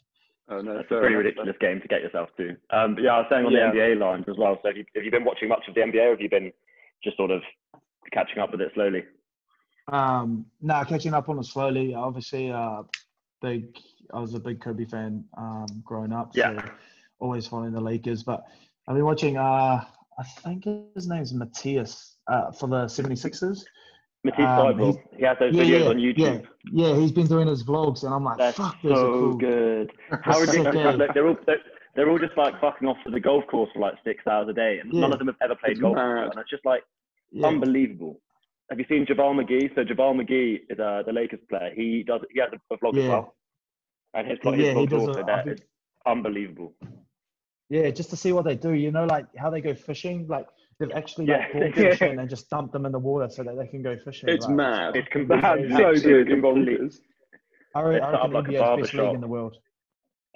Oh no, That's a pretty ridiculous game to get yourself to. Um, but yeah, I was saying on Yeah. the NBA lines as well. So have you, have you been watching much of the NBA or have you been just sort of catching up with it slowly? Um, now catching up on it slowly. Obviously, uh, big. I was a big Kobe fan um, growing up. Yeah. So always following the Lakers, but I've been watching. Uh, I think his name's Matthias uh, for the 76ers. Matisse Um, Thybulle, he's- he has those Yeah, videos yeah, on YouTube. yeah, yeah. He's been doing his vlogs, and I'm like, That's fuck, those are so cool. good. [laughs] How That's so ridiculous! good. Like, they're all they're, they're all just like fucking off to the golf course for like six hours a day, and none of them have ever played It's golf. mad. before, And it's just like Yeah. unbelievable. Have you seen JaVale McGee? So JaVale McGee is uh, the Lakers player. He does he has a vlog as Yeah. well, and his, Yeah, his he vlog's does also a- I there. think- It's unbelievable. Yeah, just to see what they do. You know, like how they go fishing. Like they've actually Yeah. like caught fish in and just dumped them in the water so that they can go fishing. It's like, mad. It's com- That's [laughs] so good. complete- Bonkers. I re- They I set up reckon like a NBA's barber best league shop. in the world.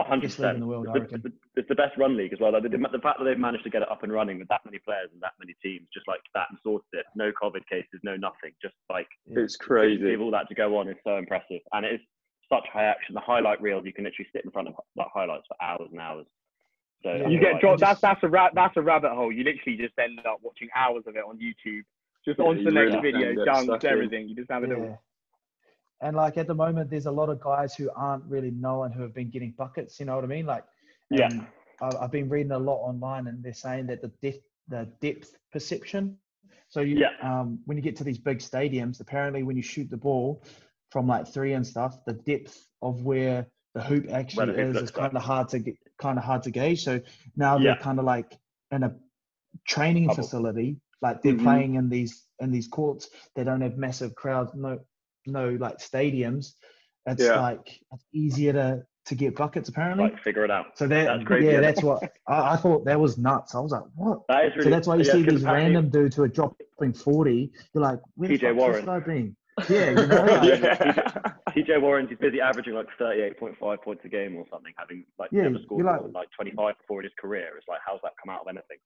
A hundred Best league in percent. the world, It's I the- reckon. It's, the- it's the best run league as well. Like, the, the fact that they've managed to get it up and running with that many players and that many teams, just like that, and sorted it. No COVID cases, no nothing. Just like It's to crazy. have all that to go on is so impressive, and it is such high action. The highlight reels, you can literally sit in front of like highlights for hours and hours. So Yeah. You get like- dropped. That's that's a ra- that's a rabbit hole. You literally just end up watching hours of it on YouTube. Just Yeah, on to the next really video, can get dunks, stuck in. everything. You just have it all. Yeah. And like at the moment, there's a lot of guys who aren't really known who have been getting buckets. You know what I mean? Like, Yeah. I- I've been reading a lot online, and they're saying that the depth, the depth perception. So you, Yeah. um, when you get to these big stadiums, apparently when you shoot the ball from like three and stuff, the depth of where the hoop actually is is kind of hard to get, kind of hard to gauge. So now Yeah. they're kind of like in a training Bubble. facility, like they're Mhm. playing in these in these courts. They don't have massive crowds, no no like stadiums. It's Yeah. like it's easier to to get buckets apparently. like figure it out. so that that's crazy, yeah, that's what I, I thought. That was nuts. I was like, what? That is really. so that's why you yeah, see these random dudes who are dropping forty. You're like, where the TJ fuck Warren. this guy been? Yeah, you know. [laughs] Like, yeah. TJ Warren's he's busy averaging like 38.5 points a game or something, having like Yeah, never scored like- like 25 before in his career. It's like, how's that come out of anything?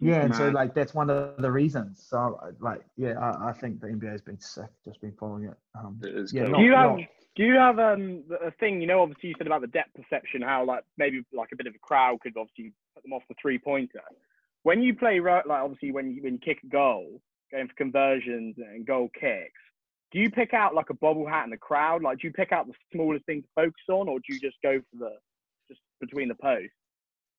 Yeah, and so like that's one of the reasons. So like, yeah, I, I think the NBA has been sick. Just been following it. Um, It is yeah, not, Do you have not- do you have um a thing? You know, obviously you said about the depth perception, how like maybe like a bit of a crowd could obviously put them off the three pointer. When you play right, like obviously when you when you kick a goal, going for conversions and goal kicks, do you pick out like a bobble hat in the crowd? Like, do you pick out the smallest thing to focus on, or do you just go for the just between the posts?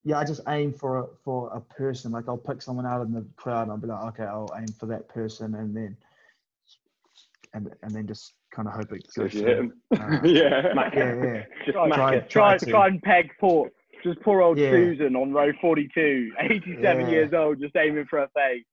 Yeah, I just aim for a, for a person. Like I'll pick someone out in the crowd, and I'll be like, okay, I'll aim for that person, and then and and then just kind of hope it goes if you him. Uh, [laughs] yeah. Yeah, yeah. Just Try- try- Try try and peg poor just poor old Yeah. Susan on row 42, [laughs] 87 Yeah. years old, just aiming for a face.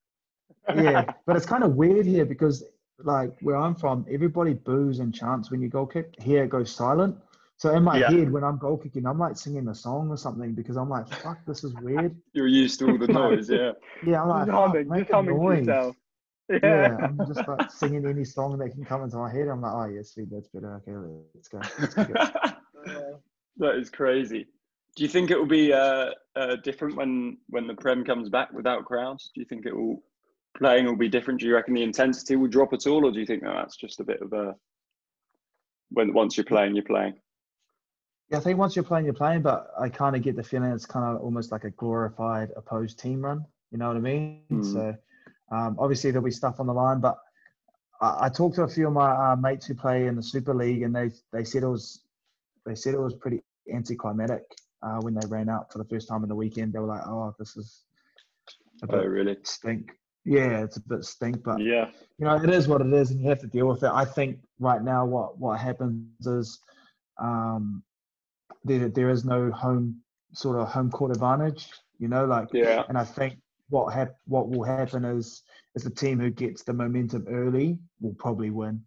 yeah, [laughs] but it's kind of weird here because like where I'm from, everybody boos and chants when you goal kick. Here it goes silent. So in my Yeah. head, when I'm goal kicking, I'm like singing a song or something because I'm like, fuck, this is weird. [laughs] You're used to all the [laughs] noise, yeah. Yeah, I'm like, Just fuck, humming, make a noise. yourself. [laughs] Yeah, I'm just like singing any song that can come into my head. I'm like, oh yeah, sweet, that's better. Okay, let's go. Let's go. that is crazy. Do you think it will be uh, uh, different when when the Prem comes back without crowds? Do you think it will playing will be different? Do you reckon the intensity will drop at all, or do you think that that's just a bit of a when once you're playing, you're playing? Yeah, I think once you're playing, you're playing, but I kind of get the feeling it's kind of almost like a glorified opposed team run. You know what I mean? Mm. So um, obviously there'll be stuff on the line, but I, I talked to a few of my uh, mates who play in the Super League, and they they said it was they said it was pretty anticlimactic uh, when they ran out for the first time in the weekend. They were like, "Oh, this is a Oh, bit really? stink." Yeah, it's a bit stink, but Yeah. you know, it is what it is, and you have to deal with it. I think right now, what what happens is, um, there there is no home sort of home court advantage. You know, like Yeah. and I think what hap- what will happen is is the team who gets the momentum early will probably win,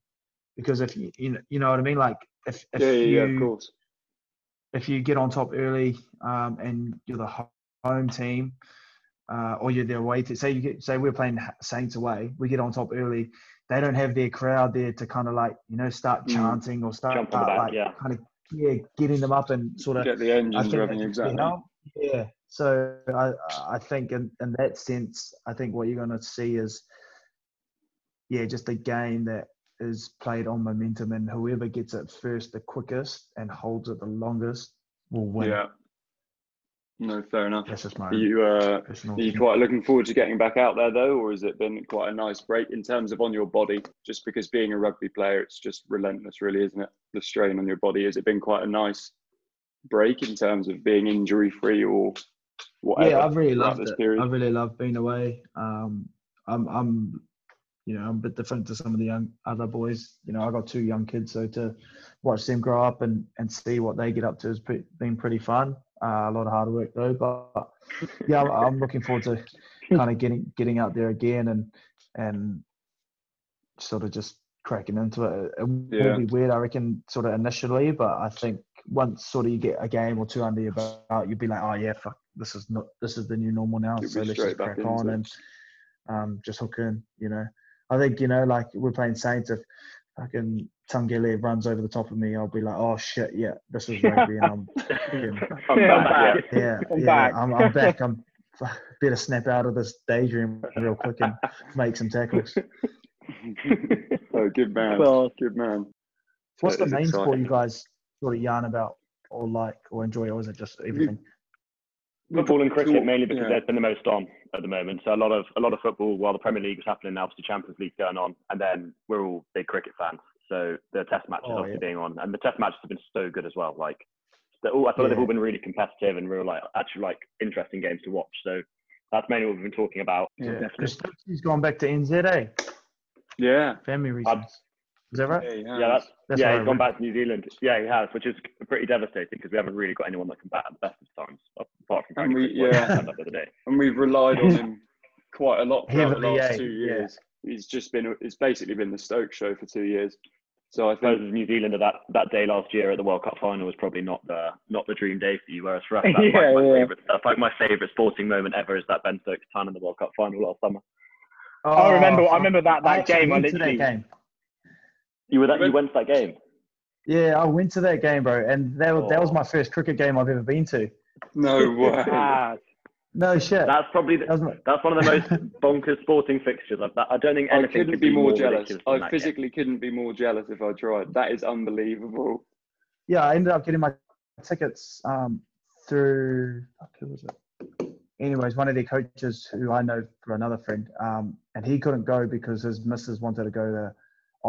because if you you know, you know what I mean, like if if Yeah, yeah, you of course. if you get on top early um, and you're the ho- home team uh, or you're the away team, say you get say we're playing Saints away, we get on top early. They don't have their crowd there to kind of like you know start Mm. chanting or start on like yeah. kind of yeah getting them up and sort of Get the engines revving exactly. Yeah. So I I think in, in that sense, I think what you're going to see is yeah, just a game that is played on momentum, and whoever gets it first, the quickest, and holds it the longest will win. Yeah. No, fair enough. That's just my Are you uh, are you quite looking forward to getting back out there though, or has it been quite a nice break in terms of on your body? Just because being a rugby player, it's just relentless, really, isn't it? The strain on your body. Has it been quite a nice break in terms of being injury free or whatever? yeah, I've really loved this it. period? I really love being away. Um, I'm, I'm, you know, I'm a bit different to some of the young other boys. You know, I got two young kids, so to watch them grow up and, and see what they get up to has pre- been pretty fun. Uh, a lot of hard work though, but yeah, I'm, looking forward to kind of [laughs] getting getting out there again and and sort of just cracking into it. It Yeah. will be weird, I reckon, sort of initially, but I think once sort of you get a game or two under your belt, you'll be like, oh yeah, fuck, this is not this is the new normal now. You'll so let's just crack on and um, just hook in. You know, I think you know, like we're playing Saints. If fucking Taqele runs over the top of me, I'll be like, oh shit, yeah, this is [laughs] rugby, and I'm fucking, [laughs] I'm Yeah, back, back. yeah. yeah, I'm yeah, back. I'm, I'm back. I'm [laughs] better snap out of this daydream real quick and make some tackles. oh, good man. Class. Good man. What's That the is main sport you guys sort of yarn about or like or enjoy, or is it just everything? Football and cricket mainly because Yeah. there's been the most on at the moment. So a lot of a lot of football while the Premier League is happening now, obviously Champions League going on, and then we're all big cricket fans. So the Test matches Oh, obviously yeah. being on, and the Test matches have been so good as well. Like they're all, I feel like they've all been really competitive and real like actually like interesting games to watch. So that's mainly what we've been talking about. Yeah, Definitely. because he's gone back to NZA Yeah. family reasons. Is that right? Yeah, he Yeah, has. that's, That's yeah, what I he's gone read. back to New Zealand. Yeah, he has, which is pretty devastating because we haven't really got anyone that can bat at the best of times, apart from And we- Chris Woakes, yeah. who turned up the other day. and we've relied on him quite a lot throughout the last yeah, two yeah. years. He's just been, it's basically been the Stoke show for two years. So I I suppose think, as New Zealander, that, that day last year at the World Cup final was probably not the not the dream day for you. Whereas for us, that's [laughs] Yeah, like my yeah. favorite. That's like my favorite sporting moment ever. Is that Ben Stokes ton in the World Cup final last summer. I remember. I remember that Oh, I that actually game. I to literally. that game. You were that. You went to that game. Yeah, I went to that game, bro, and that was, that was Oh. my first cricket game I've ever been to. no [laughs] way. Ah, No shit. That's probably the, That was my, that's one of the most [laughs] bonkers sporting fixtures. I've, I don't think I anything couldn't could be more ridiculous jealous. I that game. physically couldn't be more jealous if I tried. That is unbelievable. yeah, I ended up getting my tickets um, through who was it? Anyways, one of their coaches who I know for another friend, um, and he couldn't go because his missus wanted to go to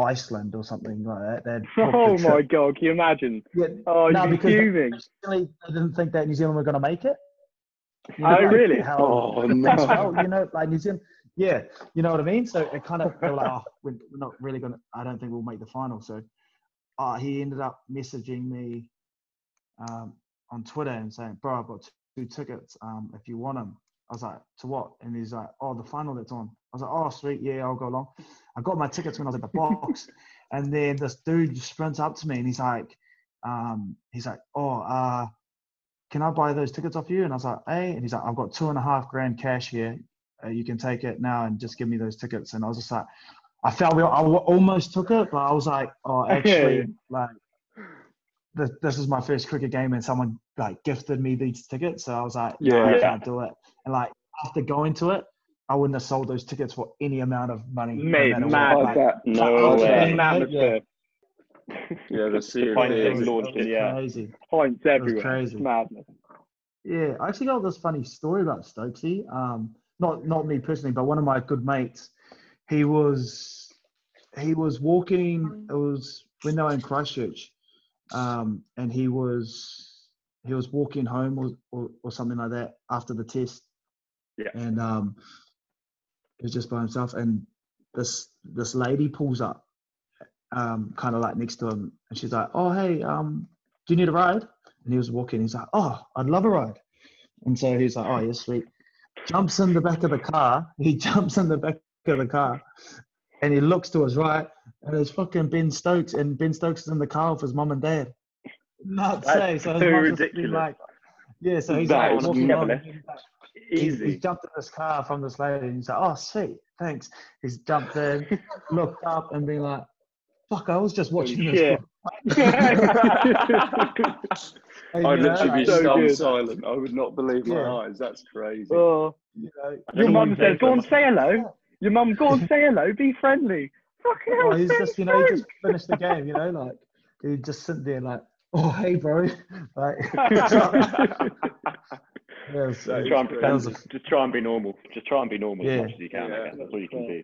Iceland or something like that. They'd [laughs] oh my god! Can you imagine? Yeah, Oh, No, you'd be because- fuming. originally they didn't think that New Zealand were going to make it. You Oh, really? How, Oh [laughs] how, no. you know, like New Zealand, yeah, you know what I mean. So it kind of they were like, oh, we're not really gonna. I don't think we'll make the final. So, uh, he ended up messaging me um, on Twitter and saying, "Bro, I've got two tickets. Um, if you want them." I was like, "To what?" And he's like, "Oh, the final that's on." I was like, "Oh, sweet, yeah, I'll go along." I got my tickets when I was at the box, and then this dude sprints up to me and he's like, um, "He's like, oh, uh." Can I buy those tickets off you? And I was like, hey, and he's like, I've got two and a half grand cash here. Uh, you can take it now and just give me those tickets. And I was just like, I felt real, I w- almost took it, but I was like, oh, [laughs] actually, like, this, this is my first cricket game and someone like gifted me these tickets. So I was like, no, I Yeah. can't do it. And like, after going to it, I wouldn't have sold those tickets for any amount of money. no Mate, matter what. mad. Like, bet. No Okay. way. In atmosphere, Yeah, the [laughs] sea of Point it thing Thieves. was- launched it was in the air. crazy. points everywhere. crazy. It's madness. Yeah, I actually got this funny story about Stokesy. Um, not not me personally, but one of my good mates. He was he was walking. It was when they were in Christchurch, um, and he was he was walking home or, or, or something like that after the test. Yeah. And um, he was just by himself, and this this lady pulls up, um, kind of like next to him, and she's like, "Oh, hey, um, do you need a ride?" And he was walking. He's like, "Oh, I'd love a ride." And so he's like, oh, yeah, sweet. Jumps in the back of the car. [laughs] He jumps in the back of the car and he looks to his right and it's fucking Ben Stokes. And Ben Stokes is in the car with his mum and dad. Not eh? So so mum just been ridiculous. like, yeah, so he's That like walking on. He's, Easy. he's jumped in this car from this lady and he's like, oh, sweet, thanks. He's jumped in, [laughs] looked up and been like, fuck, I was just watching this. shit. [laughs] I'd you know, literally be so stunned silent. I would not believe my Yeah. eyes. That's crazy. oh, you know, your mum Everyone says, "Go on, say hello." Your mum, go on, say hello. Be friendly. Fucking hell, well, he's just, you know, he just finished the game, you know, like, he just sitting there like, oh, hey, bro. [laughs] Like, [laughs] yeah, so, That Try and pretend, crazy. just, just try and be normal. Just try and be normal Yeah. as much as you can. Yeah. That's all you can do.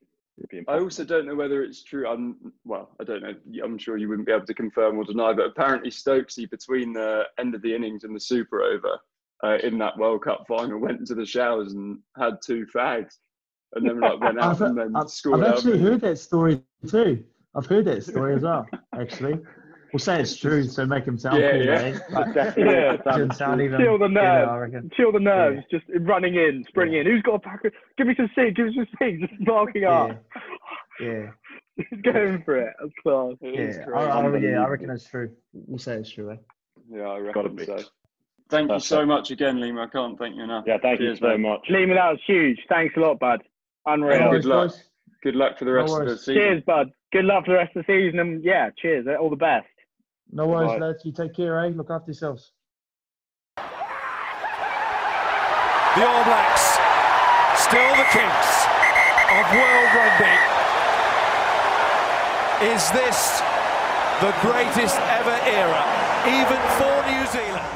I also don't know whether it's true. I'm well. I don't know. I'm sure you wouldn't be able to confirm or deny, but apparently Stokesy, between the end of the innings and the Super Over uh, in that World Cup final, went into the showers and had two fags, and then like went [laughs] out I've, and then I've, scored. I've actually heard that story too. I've heard that story as well, actually. [laughs] We'll say it's true, so make him sound Yeah, cool, yeah. eh? Like, Definitely. Yeah. That sounds shouldn't sound even Chill the better, I nerves. reckon. Chill the nerves. Yeah. Just running in, sprinting in. Who's got a pack? Of, give me some seed. Give me some seed. Just barking Yeah. up. Yeah, He's [laughs] going for it. That's class. Yeah. crazy. I, I, yeah, I reckon it's true. We'll say it's true, eh? Yeah, I reckon be. so. Thank you so Perfect. much again, Lima. I can't thank you enough. Yeah, thank Cheers, you so mate. much. Lima, that was huge. Thanks a lot, bud. No Unreal. Good luck. guys. Good luck for the No rest of the season. Cheers, bud. Good luck for the rest of the season, and yeah, cheers. All the best. No worries, Right. lads. You take care, eh? Look after yourselves. The All Blacks, still the kings of world rugby. Is this the greatest ever era, even for New Zealand?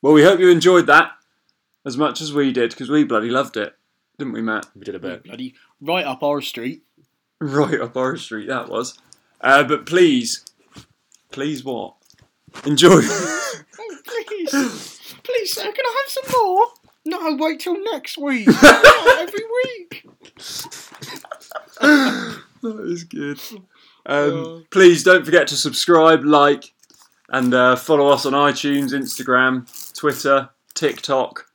Well, we hope you enjoyed that as much as we did because we bloody loved it, didn't we, Matt? We did a bit. Bloody right up our street. [laughs] Right up our street, that was. Uh, but please, please what? Enjoy. [laughs] Oh, please. please, sir, can I have some more? No, wait till next week. [laughs] Not every week. [laughs] that is good. Um, please don't forget to subscribe, like, and uh, follow us on iTunes, Instagram, Twitter, TikTok.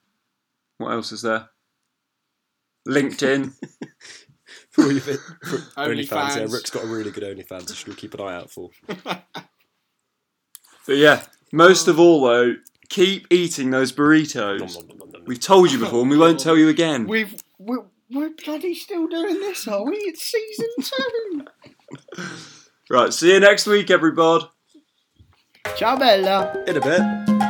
What else is there? LinkedIn. For all your fit- for OnlyFans. Yeah, OnlyFans. Rook's got a really good OnlyFans, which we'll keep an eye out for. But yeah, most of oh. all though, keep eating those burritos. We've told you before, and we won't tell you again. We've we're, we're bloody still doing this, are we? It's season two. [laughs] Right, see you next week, everybody. Ciao, Bella. In a bit.